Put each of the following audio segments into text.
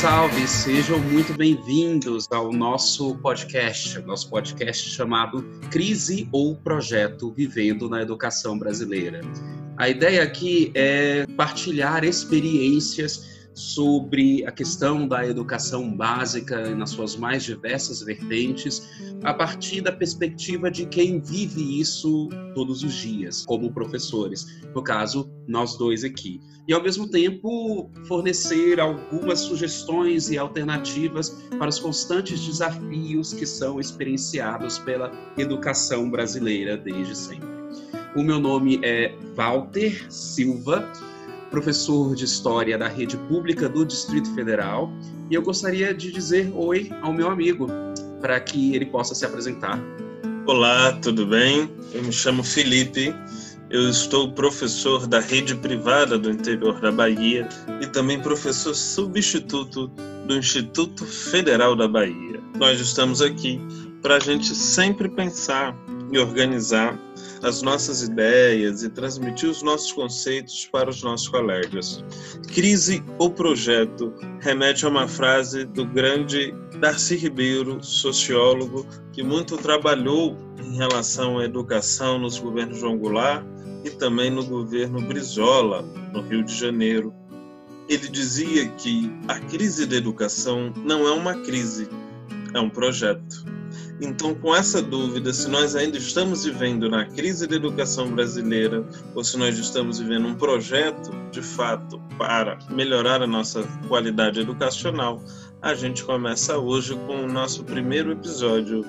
Salve! Sejam muito bem-vindos ao nosso podcast, nosso podcast chamado Crise ou Projeto Vivendo na Educação Brasileira. A ideia aqui é partilhar experiências sobre a questão da educação básica nas suas mais diversas vertentes, a partir da perspectiva de quem vive isso todos os dias, como professores, no caso, nós dois aqui. E, ao mesmo tempo, fornecer algumas sugestões e alternativas para os constantes desafios que são experienciados pela educação brasileira desde sempre. O meu nome é Walter Silva professor de História da Rede Pública do Distrito Federal, e eu gostaria de dizer oi ao meu amigo, para que ele possa se apresentar. Olá, tudo bem? Eu me chamo Felipe, eu estou professor da rede privada do interior da Bahia e também professor substituto do Instituto Federal da Bahia. Nós estamos aqui para a gente sempre pensar e organizar as nossas ideias e transmitir os nossos conceitos para os nossos colegas. Crise ou projeto remete a uma frase do grande Darcy Ribeiro, sociólogo, que muito trabalhou em relação à educação nos governos João Goulart e também no governo Brizola, no Rio de Janeiro. Ele dizia que a crise da educação não é uma crise, é um projeto. Então, com essa dúvida, se nós ainda estamos vivendo na crise da educação brasileira ou se nós estamos vivendo um projeto, de fato, para melhorar a nossa qualidade educacional, a gente começa hoje com o nosso primeiro episódio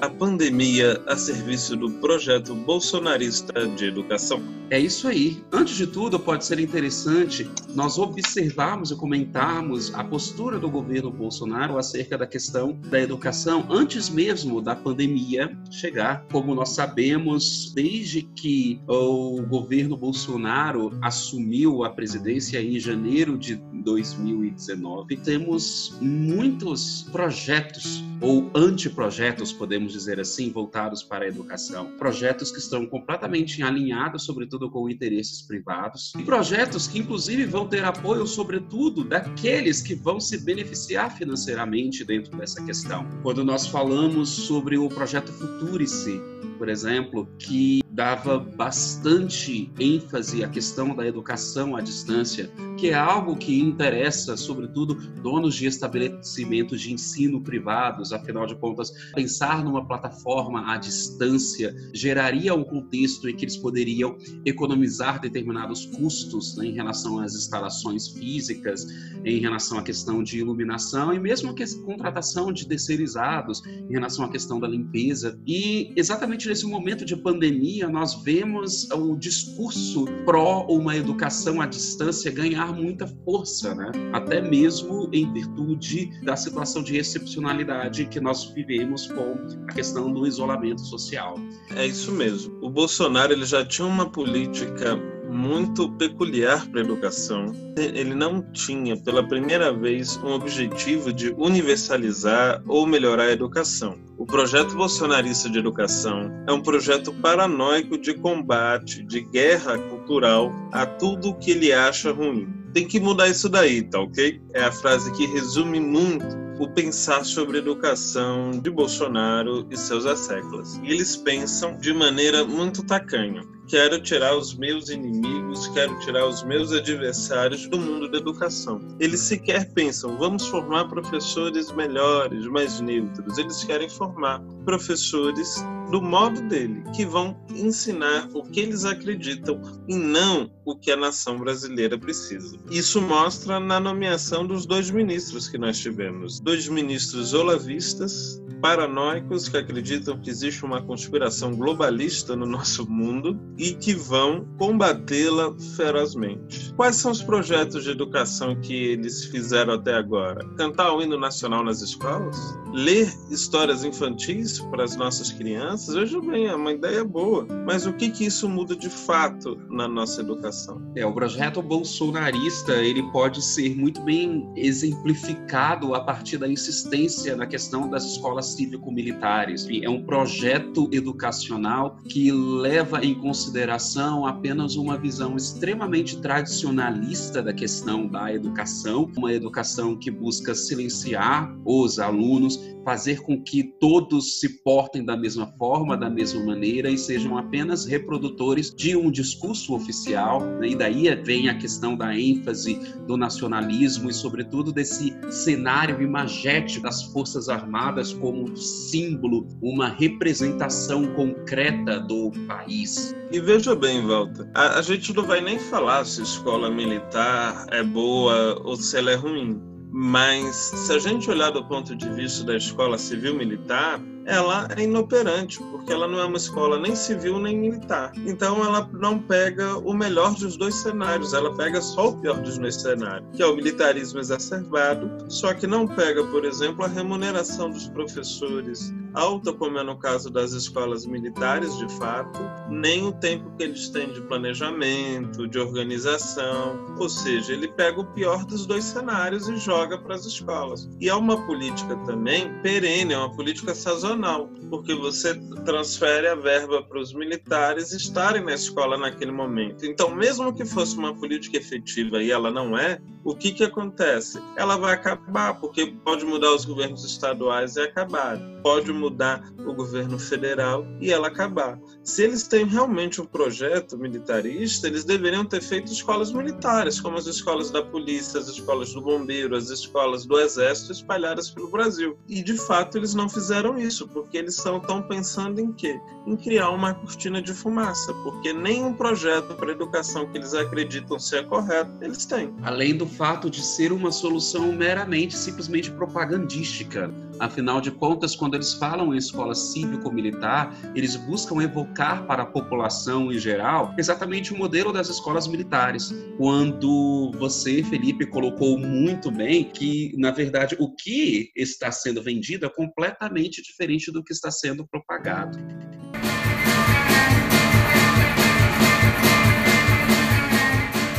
a pandemia a serviço do projeto bolsonarista de educação. É isso aí. Antes de tudo, pode ser interessante nós observarmos e comentarmos a postura do governo Bolsonaro acerca da questão da educação antes mesmo da pandemia chegar. Como nós sabemos, desde que o governo Bolsonaro assumiu a presidência em janeiro de 2019, temos muitos projetos ou anteprojetos, podemos dizer assim, voltados para a educação. Projetos que estão completamente alinhados, sobretudo, com interesses privados. E projetos que, inclusive, vão ter apoio, sobretudo, daqueles que vão se beneficiar financeiramente dentro dessa questão. Quando nós falamos sobre o projeto Futurice, por exemplo, que dava bastante ênfase à questão da educação à distância, que é algo que interessa, sobretudo, donos de estabelecimentos de ensino privados. Afinal de contas, pensar numa plataforma à distância geraria um contexto em que eles poderiam economizar determinados custos né, em relação às instalações físicas, em relação à questão de iluminação e mesmo a contratação de terceirizados, em relação à questão da limpeza. E exatamente nesse momento de pandemia, nós vemos o discurso pró uma educação à distância ganhar muita força, né? até mesmo em virtude da situação de excepcionalidade que nós vivemos com a questão do isolamento social. É isso mesmo. O Bolsonaro ele já tinha uma política muito peculiar para a educação. Ele não tinha, pela primeira vez, um objetivo de universalizar ou melhorar a educação. O projeto bolsonarista de educação é um projeto paranoico de combate, de guerra cultural a tudo que ele acha ruim. Tem que mudar isso daí, tá ok? É a frase que resume muito o pensar sobre educação de Bolsonaro e seus asseclas. E eles pensam de maneira muito tacanha quero tirar os meus inimigos, quero tirar os meus adversários do mundo da educação. Eles sequer pensam, vamos formar professores melhores, mais neutros. Eles querem formar professores do modo dele, que vão ensinar o que eles acreditam e não o que a nação brasileira precisa. Isso mostra na nomeação dos dois ministros que nós tivemos. Dois ministros olavistas, paranoicos, que acreditam que existe uma conspiração globalista no nosso mundo e que vão combatê-la ferozmente. Quais são os projetos de educação que eles fizeram até agora? Cantar o hino nacional nas escolas? ler histórias infantis para as nossas crianças, veja bem, é uma ideia boa. Mas o que, que isso muda de fato na nossa educação? É, o projeto bolsonarista ele pode ser muito bem exemplificado a partir da insistência na questão das escolas cívico-militares. É um projeto educacional que leva em consideração apenas uma visão extremamente tradicionalista da questão da educação, uma educação que busca silenciar os alunos, fazer com que todos se portem da mesma forma, da mesma maneira e sejam apenas reprodutores de um discurso oficial. Né? E daí vem a questão da ênfase do nacionalismo e, sobretudo, desse cenário imagético das Forças Armadas como um símbolo, uma representação concreta do país. E veja bem, Walter, a, a gente não vai nem falar se a escola militar é boa ou se ela é ruim mas se a gente olhar do ponto de vista da escola civil militar, ela é inoperante, porque ela não é uma escola nem civil nem militar. Então ela não pega o melhor dos dois cenários, ela pega só o pior dos dois cenários, que é o militarismo exacerbado, só que não pega, por exemplo, a remuneração dos professores alta, como é no caso das escolas militares, de fato, nem o tempo que eles têm de planejamento, de organização, ou seja, ele pega o pior dos dois cenários e joga para as escolas. E é uma política também perene, é uma política sazonal porque você transfere a verba para os militares estarem na escola naquele momento. Então, mesmo que fosse uma política efetiva e ela não é, o que, que acontece? Ela vai acabar, porque pode mudar os governos estaduais e acabar, pode mudar o governo federal e ela acabar. Se eles têm realmente um projeto militarista, eles deveriam ter feito escolas militares, como as escolas da polícia, as escolas do bombeiro, as escolas do exército espalhadas pelo Brasil. E de fato eles não fizeram isso, porque eles estão pensando em quê? Em criar uma cortina de fumaça, porque nenhum projeto para educação que eles acreditam ser correto, eles têm. Além do fato de ser uma solução meramente, simplesmente propagandística. Afinal de contas, quando eles falam em escola cívico-militar, eles buscam evocar para a população em geral exatamente o modelo das escolas militares. Quando você, Felipe, colocou muito bem que, na verdade, o que está sendo vendido é completamente diferente do que está sendo propagado.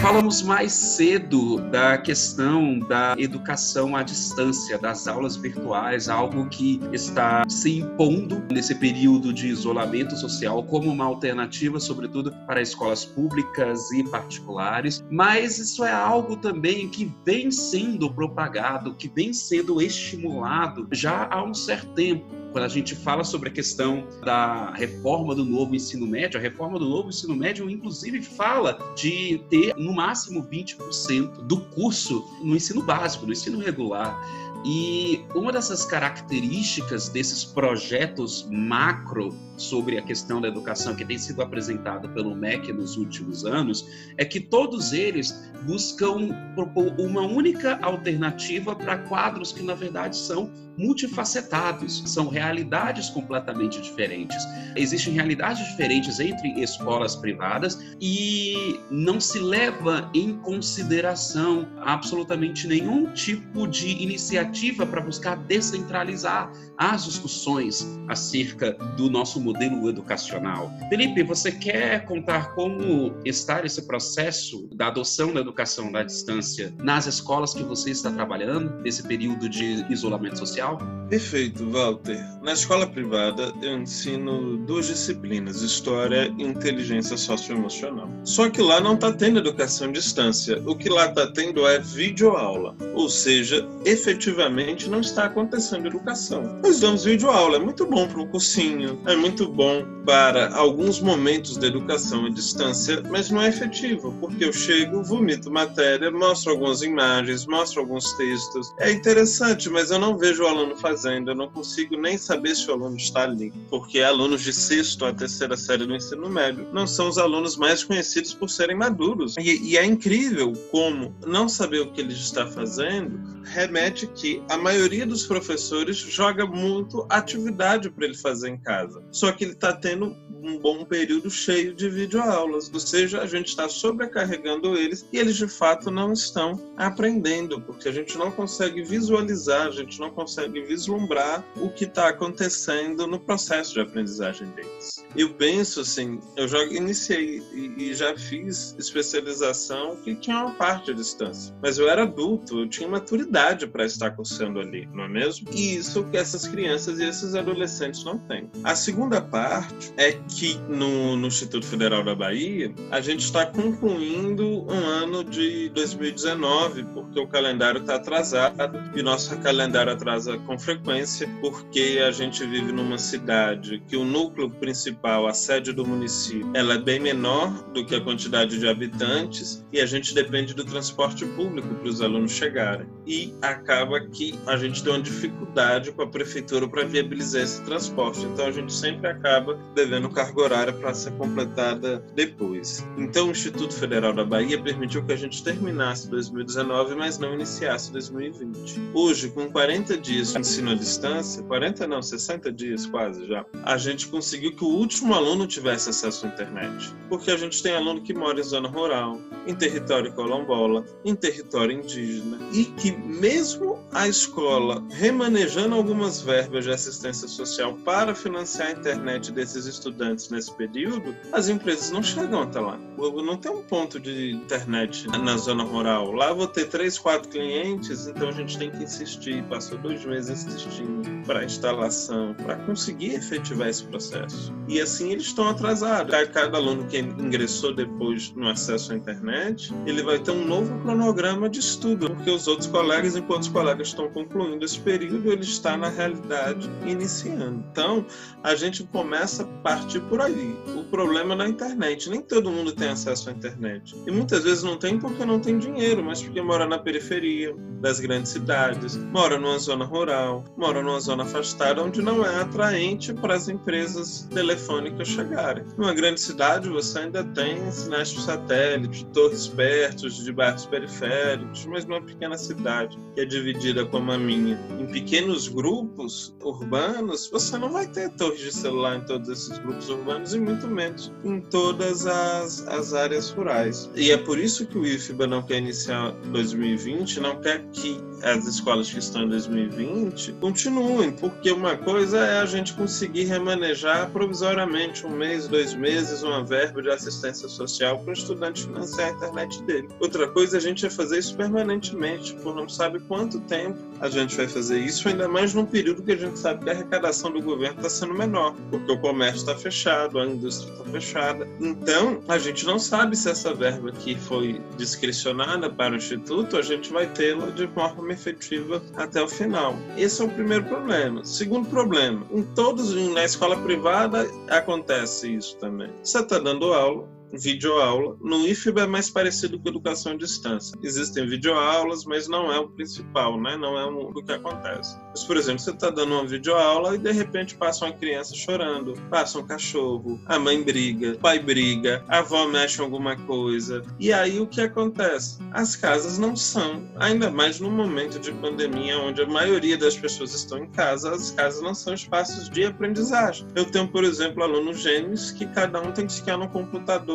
Falamos mais cedo da questão da educação à distância, das aulas virtuais, algo que está se impondo nesse período de isolamento social como uma alternativa, sobretudo para escolas públicas e particulares. Mas isso é algo também que vem sendo propagado, que vem sendo estimulado já há um certo tempo quando a gente fala sobre a questão da reforma do novo ensino médio, a reforma do novo ensino médio, inclusive, fala de ter no máximo 20% do curso no ensino básico, no ensino regular. E uma dessas características desses projetos macro sobre a questão da educação que tem sido apresentada pelo MEC nos últimos anos é que todos eles buscam propor uma única alternativa para quadros que, na verdade, são multifacetados, são realidades completamente diferentes. Existem realidades diferentes entre escolas privadas e não se leva em consideração absolutamente nenhum tipo de iniciativa para buscar descentralizar as discussões acerca do nosso modelo educacional. Felipe, você quer contar como está esse processo da adoção da educação à distância nas escolas que você está trabalhando nesse período de isolamento social? Perfeito, Walter. Na escola privada eu ensino duas disciplinas, História e Inteligência Socioemocional. Só que lá não está tendo educação à distância. O que lá está tendo é videoaula. Ou seja, efetivamente não está acontecendo educação. Nós damos videoaula, é muito bom para um cursinho, é muito bom para alguns momentos de educação à distância, mas não é efetivo, porque eu chego, vomito matéria, mostro algumas imagens, mostro alguns textos. É interessante, mas eu não vejo o aluno fazendo, eu não consigo nem saber se o aluno está ali, porque alunos de sexto a terceira série do ensino médio não são os alunos mais conhecidos por serem maduros. E, e é incrível como não saber o que ele está fazendo remete que a maioria dos professores joga muito atividade para ele fazer em casa. Só que ele está tendo um bom período cheio de videoaulas, ou seja, a gente está sobrecarregando eles e eles de fato não estão aprendendo, porque a gente não consegue visualizar, a gente não consegue vislumbrar o que está acontecendo no processo de aprendizagem deles. Eu penso assim, eu já iniciei e, já fiz especialização que tinha uma parte à distância, mas eu era adulto, eu tinha maturidade para estar cursando ali, não é mesmo? E isso que essas crianças e esses adolescentes não têm. A segunda parte é que no, no Instituto Federal da Bahia, a gente está concluindo um ano de 2019, porque o calendário está atrasado e nosso calendário atrasa com frequência, porque a gente vive numa cidade que o núcleo principal, a sede do município, ela é bem menor do que a quantidade de habitantes e a gente depende do transporte público para os alunos chegarem. E acaba que a gente tem uma dificuldade com a prefeitura para viabilizar esse transporte. Então a gente sempre acaba devendo carga horária para ser completada depois. Então o Instituto Federal da Bahia permitiu que a gente terminasse 2019, mas não iniciasse 2020. Hoje, com 40 dias de ensino à distância, 40 não, 60 dias quase já, a gente conseguiu que o último aluno tivesse acesso à internet. Porque a gente tem aluno que mora em zona rural, em território colombola, em território indígena, e que mesmo a escola remanejando algumas verbas de assistência social para financiar a internet desses estudantes nesse período, as empresas não chegam até lá. Não tem um ponto de internet na zona rural. Lá vou ter três, quatro clientes, então a gente tem que insistir. Passou dois meses insistindo para instalação, para conseguir efetivar esse processo. E assim eles estão atrasados. Cada aluno que ingressou depois no acesso à internet, ele vai ter um novo cronograma de estudo, porque os outros colegas, enquanto os colegas estão concluindo esse período, ele está na realidade iniciando. Então, a gente começa a partir por aí. O problema é na internet. Nem todo mundo tem acesso à internet. E muitas vezes não tem porque não tem dinheiro, mas porque mora na periferia das grandes cidades, mora numa zona rural, mora numa zona afastada onde não é atraente para as empresas telefônicas chegarem. Numa grande cidade você ainda tem sinais de satélite, torres perto de bairros periféricos, mas numa pequena cidade que é dividida como a minha em pequenos grupos urbanos, você não vai ter torres de celular em todos esses grupos urbanos e muito menos em todas as, as áreas rurais. E é por isso que o IFBA não quer iniciar 2020, não quer que as escolas que estão em 2020 continuem, porque uma coisa é a gente conseguir remanejar provisoriamente um mês, dois meses, uma verba de assistência social para o estudante financiar a internet dele. Outra coisa a gente é fazer isso permanentemente, por não sabe quanto tempo a gente vai fazer isso, ainda mais num período que a gente sabe que a arrecadação do governo está sendo menor, porque o comércio está fechado, a indústria está fechada. Então, a gente não sabe se essa verba que foi discricionada para o Instituto, a gente vai tê-la de forma efetiva até o final. Esse é o primeiro problema. Segundo problema, em todos, na escola privada acontece isso também. Você está dando aula, videoaula. No IFB é mais parecido com educação à distância. Existem videoaulas, mas não é o principal, né? Não é o que acontece. Mas, por exemplo, você está dando uma videoaula e de repente passa uma criança chorando, passa um cachorro, a mãe briga, o pai briga, a avó mexe alguma coisa. E aí o que acontece? As casas não são, ainda mais no momento de pandemia, onde a maioria das pessoas estão em casa, as casas não são espaços de aprendizagem. Eu tenho, por exemplo, alunos gêmeos que cada um tem que ficar no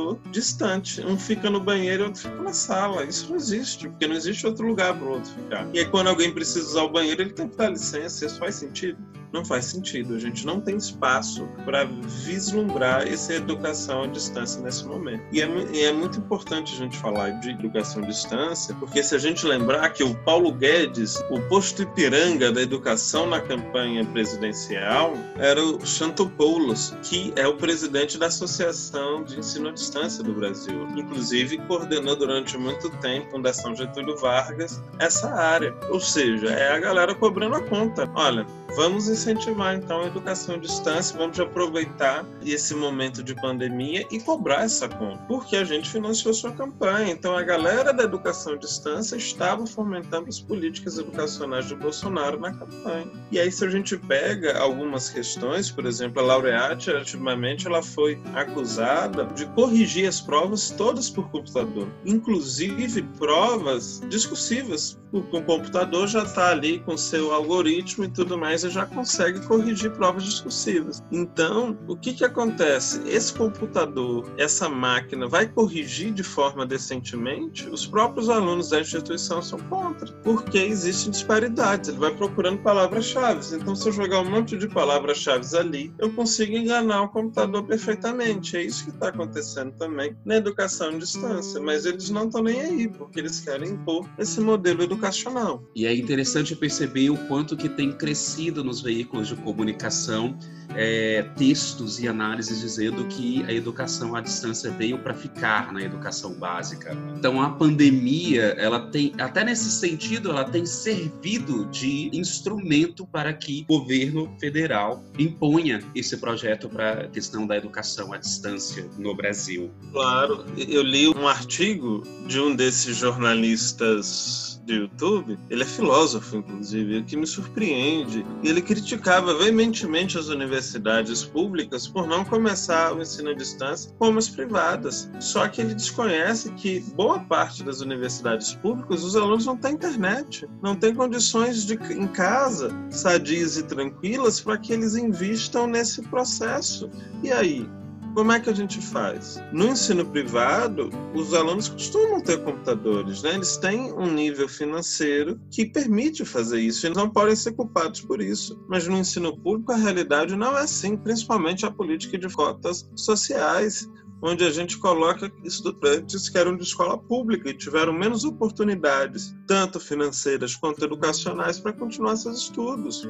computador distante. Um fica no banheiro e outro fica na sala. Isso não existe, porque não existe outro lugar para o outro ficar. E aí, quando alguém precisa usar o banheiro, ele tem que dar licença. Isso faz sentido? Não faz sentido. A gente não tem espaço para vislumbrar essa educação à distância nesse momento. E é, e é muito importante a gente falar de educação à distância, porque se a gente lembrar que o Paulo Guedes, o posto Ipiranga da educação na campanha presidencial, era o Chantopoulos, que é o presidente da Associação de Ensino à Distância do Brasil. Inclusive, coordenou durante muito tempo, Fundação Getúlio Vargas, essa área. Ou seja, é a galera cobrando a conta. Olha, vamos incentivar então a educação à distância, vamos aproveitar esse momento de pandemia e cobrar essa conta, porque a gente financiou sua campanha. Então a galera da educação à distância estava fomentando as políticas educacionais de Bolsonaro na campanha. E aí se a gente pega algumas questões, por exemplo, a laureate, ultimamente ela foi acusada de corrigir as provas todas por computador, inclusive provas discursivas. O computador já está ali com seu algoritmo e tudo mais e já consegue corrigir provas discursivas. Então, o que, que acontece? Esse computador, essa máquina, vai corrigir de forma decentemente? Os próprios alunos da instituição são contra, porque existem disparidades. Ele vai procurando palavras-chave. Então, se eu jogar um monte de palavras-chave ali, eu consigo enganar o computador perfeitamente. É isso que está acontecendo também na educação à distância. Mas eles não estão nem aí, porque eles querem impor esse modelo educacional. E é interessante perceber o quanto que tem crescido nos veículos de comunicação é, textos e análises dizendo que a educação à distância veio para ficar na educação básica. Então a pandemia, ela tem, até nesse sentido, ela tem servido de instrumento para que o governo federal imponha esse projeto para a questão da educação à distância no Brasil. Claro, eu li um artigo de um desses jornalistas do YouTube, ele é filósofo, inclusive, o que me surpreende. E ele criticava veementemente as universidades públicas por não começar o ensino à distância como as privadas. Só que ele desconhece que boa parte das universidades públicas, os alunos não têm internet, não têm condições de, em casa, sadias e tranquilas, para que eles invistam nesse processo. E aí? Como é que a gente faz? No ensino privado, os alunos costumam ter computadores, né? Eles têm um nível financeiro que permite fazer isso e não podem ser culpados por isso. Mas no ensino público, a realidade não é assim, principalmente a política de cotas sociais onde a gente coloca estudantes que eram de escola pública e tiveram menos oportunidades, tanto financeiras quanto educacionais, para continuar seus estudos.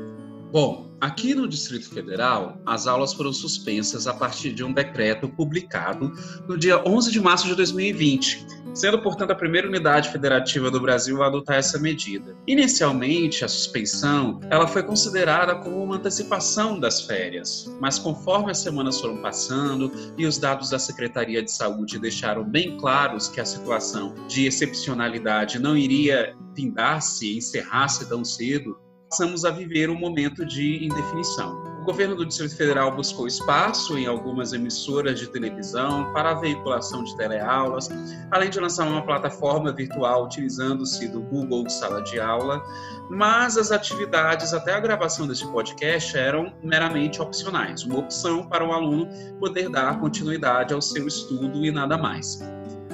Bom, aqui no Distrito Federal, as aulas foram suspensas a partir de um decreto publicado no dia 11 de março de 2020, sendo, portanto, a primeira unidade federativa do Brasil a adotar essa medida. Inicialmente, a suspensão ela foi considerada como uma antecipação das férias, mas conforme as semanas foram passando e os dados da Secretaria de Saúde deixaram bem claros que a situação de excepcionalidade não iria findar-se, encerrar-se tão cedo, passamos a viver um momento de indefinição. O governo do Distrito Federal buscou espaço em algumas emissoras de televisão para a veiculação de teleaulas, além de lançar uma plataforma virtual utilizando-se do Google Sala de Aula, mas as atividades até a gravação deste podcast eram meramente opcionais, uma opção para o aluno poder dar continuidade ao seu estudo e nada mais.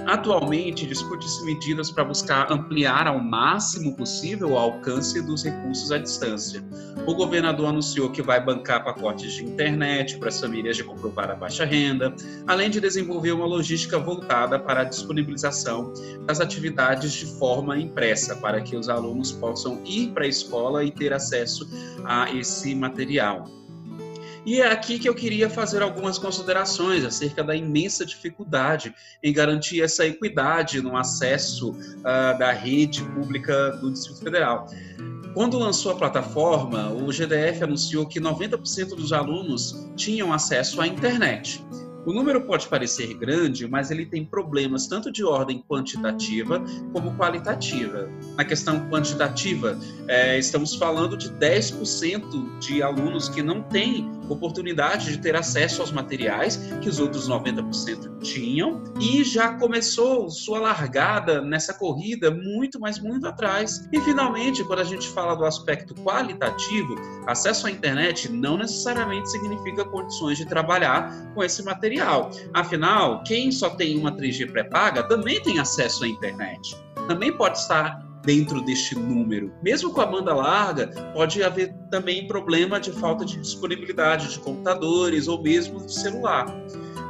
Atualmente, discute-se medidas para buscar ampliar ao máximo possível o alcance dos recursos à distância. O governador anunciou que vai bancar pacotes de internet para as famílias de comprovar a baixa renda, além de desenvolver uma logística voltada para a disponibilização das atividades de forma impressa, para que os alunos possam ir para a escola e ter acesso a esse material. E é aqui que eu queria fazer algumas considerações acerca da imensa dificuldade em garantir essa equidade no acesso uh, da rede pública do Distrito Federal. Quando lançou a plataforma, o GDF anunciou que 90% dos alunos tinham acesso à internet. O número pode parecer grande, mas ele tem problemas tanto de ordem quantitativa como qualitativa. Na questão quantitativa, é, estamos falando de 10% de alunos que não têm oportunidade de ter acesso aos materiais que os outros 90% tinham e já começou sua largada nessa corrida muito, mas muito atrás. E finalmente, quando a gente fala do aspecto qualitativo, acesso à internet não necessariamente significa condições de trabalhar com esse material. Afinal, quem só tem uma 3G pré-paga também tem acesso à internet. Também pode estar dentro deste número. Mesmo com a banda larga, pode haver também problema de falta de disponibilidade de computadores ou mesmo de celular.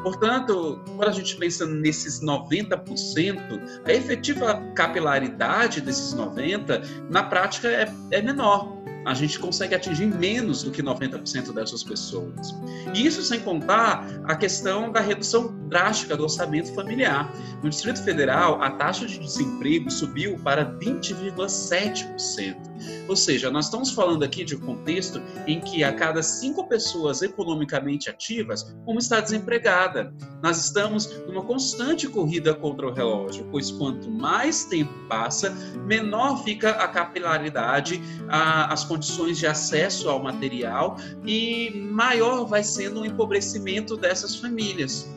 Portanto, quando a gente pensa nesses 90%, a efetiva capilaridade desses 90%, na prática, é, é menor a gente consegue atingir menos do que 90% dessas pessoas. E isso sem contar a questão da redução drástica do orçamento familiar. No Distrito Federal, a taxa de desemprego subiu para 20,7%. Ou seja, nós estamos falando aqui de um contexto em que a cada cinco pessoas economicamente ativas, uma está desempregada. Nós estamos numa constante corrida contra o relógio, pois quanto mais tempo passa, menor fica a capilaridade, a, as condições de acesso ao material e maior vai sendo o empobrecimento dessas famílias.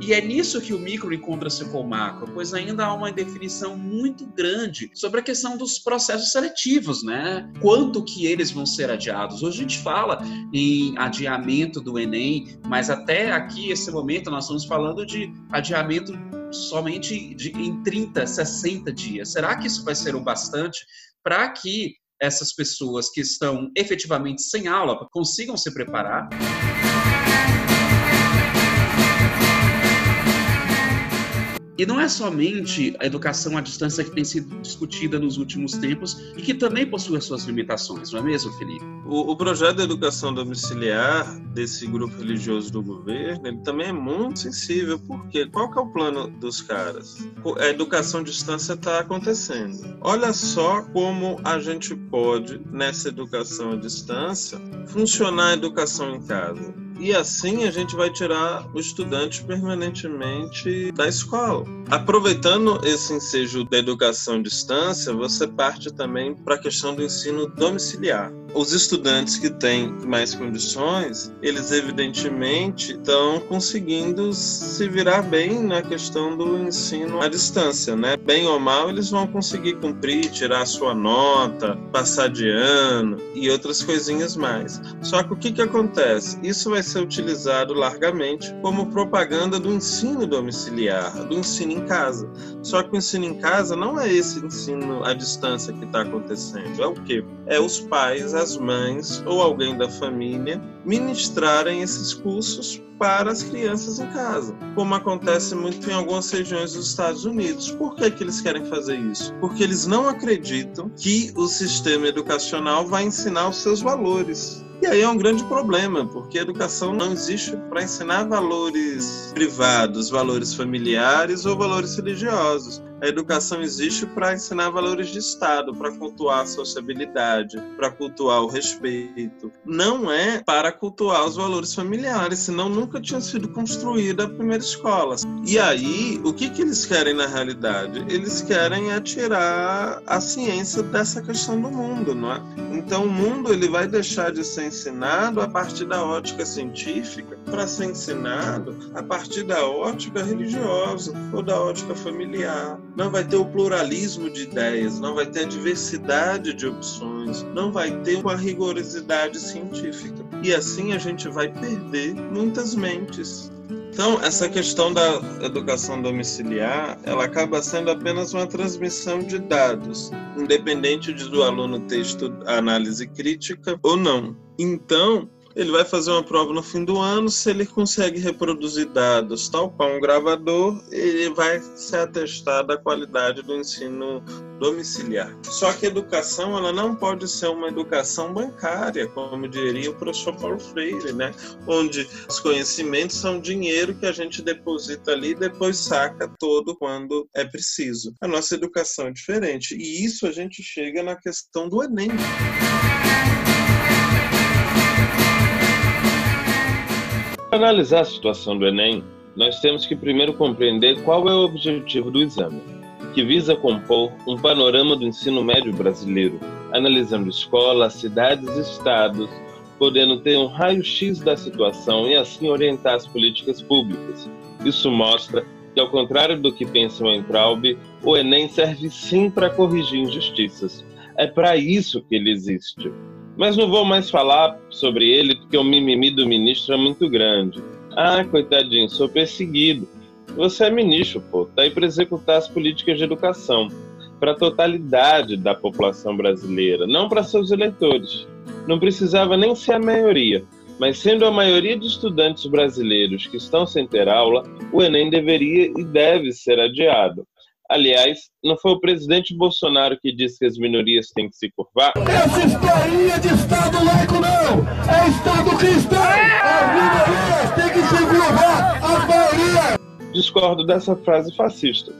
E é nisso que o micro encontra-se com o macro, pois ainda há uma definição muito grande sobre a questão dos processos seletivos, né? Quanto que eles vão ser adiados. Hoje a gente fala em adiamento do Enem, mas até aqui, esse momento, nós estamos falando de adiamento somente de, em 30, 60 dias. Será que isso vai ser o bastante para que essas pessoas que estão efetivamente sem aula consigam se preparar? E não é somente a educação à distância que tem sido discutida nos últimos tempos e que também possui as suas limitações, não é mesmo, Felipe? O, o projeto de educação domiciliar desse grupo religioso do governo, ele também é muito sensível, porque qual que é o plano dos caras? A educação à distância está acontecendo. Olha só como a gente pode, nessa educação à distância, funcionar a educação em casa e assim a gente vai tirar o estudante permanentemente da escola. Aproveitando esse ensejo da educação à distância, você parte também para a questão do ensino domiciliar os estudantes que têm mais condições, eles evidentemente estão conseguindo se virar bem na questão do ensino à distância, né? Bem ou mal, eles vão conseguir cumprir, tirar a sua nota, passar de ano e outras coisinhas mais. Só que o que, que acontece? Isso vai ser utilizado largamente como propaganda do ensino domiciliar, do ensino em casa. Só que o ensino em casa não é esse ensino à distância que está acontecendo. É o quê? É os pais, as mães ou alguém da família ministrarem esses cursos para as crianças em casa, como acontece muito em algumas regiões dos Estados Unidos. Por que, que eles querem fazer isso? Porque eles não acreditam que o sistema educacional vai ensinar os seus valores. E aí é um grande problema, porque a educação não existe para ensinar valores privados, valores familiares ou valores religiosos. A educação existe para ensinar valores de Estado, para cultuar a sociabilidade, para cultuar o respeito. Não é para cultuar os valores familiares, senão nunca tinha sido construída a primeira escola. E aí, o que, que eles querem na realidade? Eles querem atirar a ciência dessa questão do mundo, não é? Então, o mundo ele vai deixar de ser ensinado a partir da ótica científica para ser ensinado a partir da ótica religiosa ou da ótica familiar não vai ter o pluralismo de ideias, não vai ter a diversidade de opções, não vai ter uma rigorosidade científica. E assim a gente vai perder muitas mentes. Então, essa questão da educação domiciliar, ela acaba sendo apenas uma transmissão de dados, independente de do aluno ter análise crítica ou não. Então, ele vai fazer uma prova no fim do ano, se ele consegue reproduzir dados tal qual um gravador, ele vai ser atestado a qualidade do ensino domiciliar. Só que a educação ela não pode ser uma educação bancária, como diria o professor Paulo Freire, né? onde os conhecimentos são dinheiro que a gente deposita ali e depois saca todo quando é preciso. A nossa educação é diferente e isso a gente chega na questão do Enem. Para analisar a situação do Enem, nós temos que primeiro compreender qual é o objetivo do exame, que visa compor um panorama do ensino médio brasileiro, analisando escolas, cidades e estados, podendo ter um raio-x da situação e assim orientar as políticas públicas. Isso mostra que, ao contrário do que pensa o Entraub, o Enem serve sim para corrigir injustiças. É para isso que ele existe. Mas não vou mais falar sobre ele porque o mimimi do ministro é muito grande. Ah, coitadinho, sou perseguido. Você é ministro, pô, tá aí para executar as políticas de educação para a totalidade da população brasileira, não para seus eleitores. Não precisava nem ser a maioria, mas sendo a maioria de estudantes brasileiros que estão sem ter aula, o Enem deveria e deve ser adiado. Aliás, não foi o presidente Bolsonaro que disse que as minorias têm que se curvar? Essa historinha de Estado laico não! É Estado cristão! As minorias têm que se curvar! As maiorias! Discordo dessa frase fascista.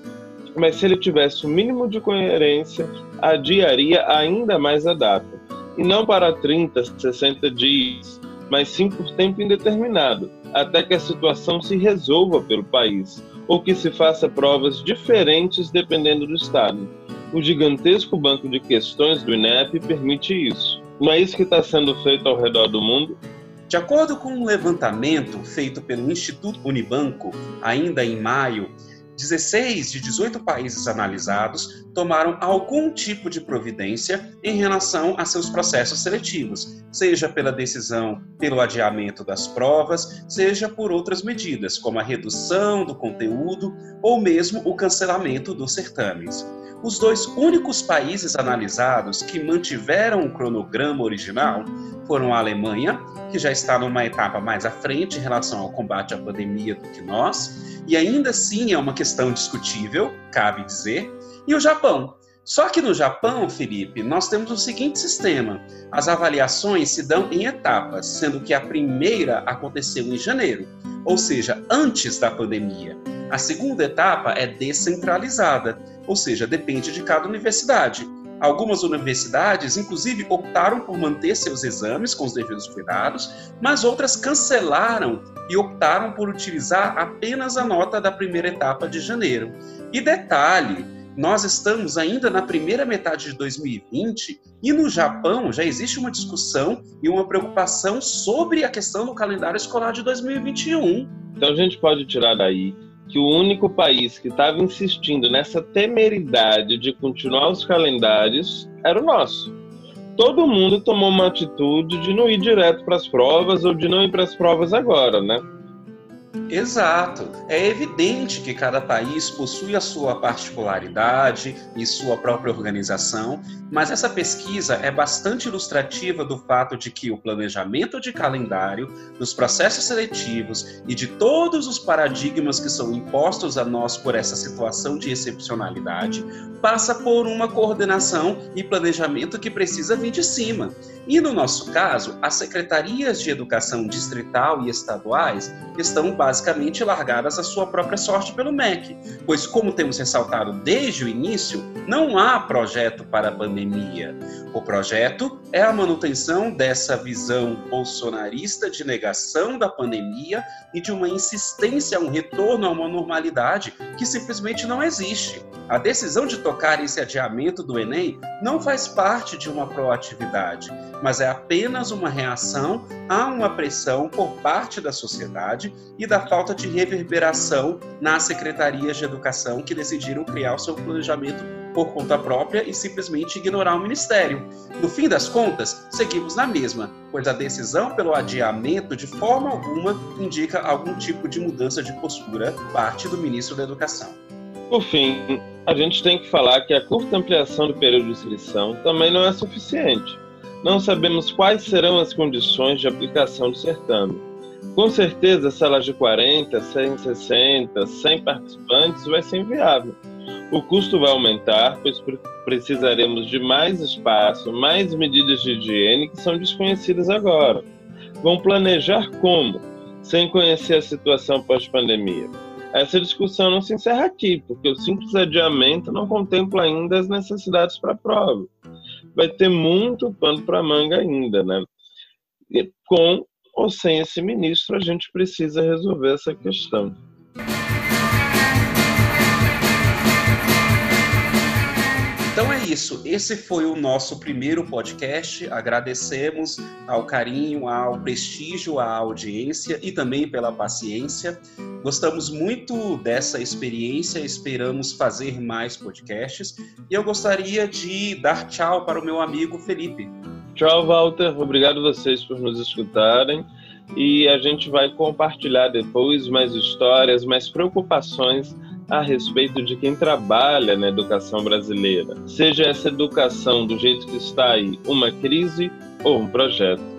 mas se ele tivesse o mínimo de coerência, adiaria ainda mais a data. E não para 30, 60 dias, mas sim por tempo indeterminado, até que a situação se resolva pelo país, ou que se faça provas diferentes dependendo do Estado. O gigantesco banco de questões do INEP permite isso. Não é isso que está sendo feito ao redor do mundo? De acordo com um levantamento feito pelo Instituto Unibanco, ainda em maio, 16 de 18 países analisados tomaram algum tipo de providência em relação a seus processos seletivos, seja pela decisão pelo adiamento das provas, seja por outras medidas, como a redução do conteúdo ou mesmo o cancelamento dos certames. Os dois únicos países analisados que mantiveram o cronograma original foram a Alemanha, que já está numa etapa mais à frente em relação ao combate à pandemia do que nós, e ainda assim é uma questão discutível, cabe dizer, e o Japão. Só que no Japão, Felipe, nós temos o seguinte sistema: as avaliações se dão em etapas, sendo que a primeira aconteceu em janeiro, ou seja, antes da pandemia. A segunda etapa é descentralizada, ou seja, depende de cada universidade. Algumas universidades, inclusive, optaram por manter seus exames com os devidos cuidados, mas outras cancelaram e optaram por utilizar apenas a nota da primeira etapa de janeiro. E detalhe, nós estamos ainda na primeira metade de 2020 e no Japão já existe uma discussão e uma preocupação sobre a questão do calendário escolar de 2021. Então a gente pode tirar daí que o único país que estava insistindo nessa temeridade de continuar os calendários era o nosso. Todo mundo tomou uma atitude de não ir direto para as provas ou de não ir para as provas agora, né? Exato. É evidente que cada país possui a sua particularidade e sua própria organização, mas essa pesquisa é bastante ilustrativa do fato de que o planejamento de calendário, dos processos seletivos e de todos os paradigmas que são impostos a nós por essa situação de excepcionalidade passa por uma coordenação e planejamento que precisa vir de cima. E no nosso caso, as secretarias de educação distrital e estaduais estão basicamente largadas à sua própria sorte pelo MEC, pois, como temos ressaltado desde o início, não há projeto para a pandemia. O projeto é a manutenção dessa visão bolsonarista de negação da pandemia e de uma insistência a um retorno a uma normalidade que simplesmente não existe. A decisão de tocar esse adiamento do Enem não faz parte de uma proatividade, mas é apenas uma reação a uma pressão por parte da sociedade e da falta de reverberação nas secretarias de educação que decidiram criar o seu planejamento por conta própria e simplesmente ignorar o ministério. No fim das contas, seguimos na mesma, pois a decisão pelo adiamento de forma alguma indica algum tipo de mudança de postura parte do ministro da Educação. Por fim, a gente tem que falar que a curta ampliação do período de inscrição também não é suficiente. Não sabemos quais serão as condições de aplicação do certame. Com certeza, salas de 40, 160, 100 participantes vai ser inviável. O custo vai aumentar, pois precisaremos de mais espaço, mais medidas de higiene que são desconhecidas agora. Vão planejar como, sem conhecer a situação pós-pandemia? Essa discussão não se encerra aqui, porque o simples adiamento não contempla ainda as necessidades para a prova vai ter muito pano para manga ainda, né? Com ou sem esse ministro, a gente precisa resolver essa questão. Então é isso. Esse foi o nosso primeiro podcast. Agradecemos ao carinho, ao prestígio, à audiência e também pela paciência. Gostamos muito dessa experiência, esperamos fazer mais podcasts. E eu gostaria de dar tchau para o meu amigo Felipe. Tchau, Walter. Obrigado vocês por nos escutarem. E a gente vai compartilhar depois mais histórias, mais preocupações a respeito de quem trabalha na educação brasileira, seja essa educação do jeito que está aí, uma crise ou um projeto.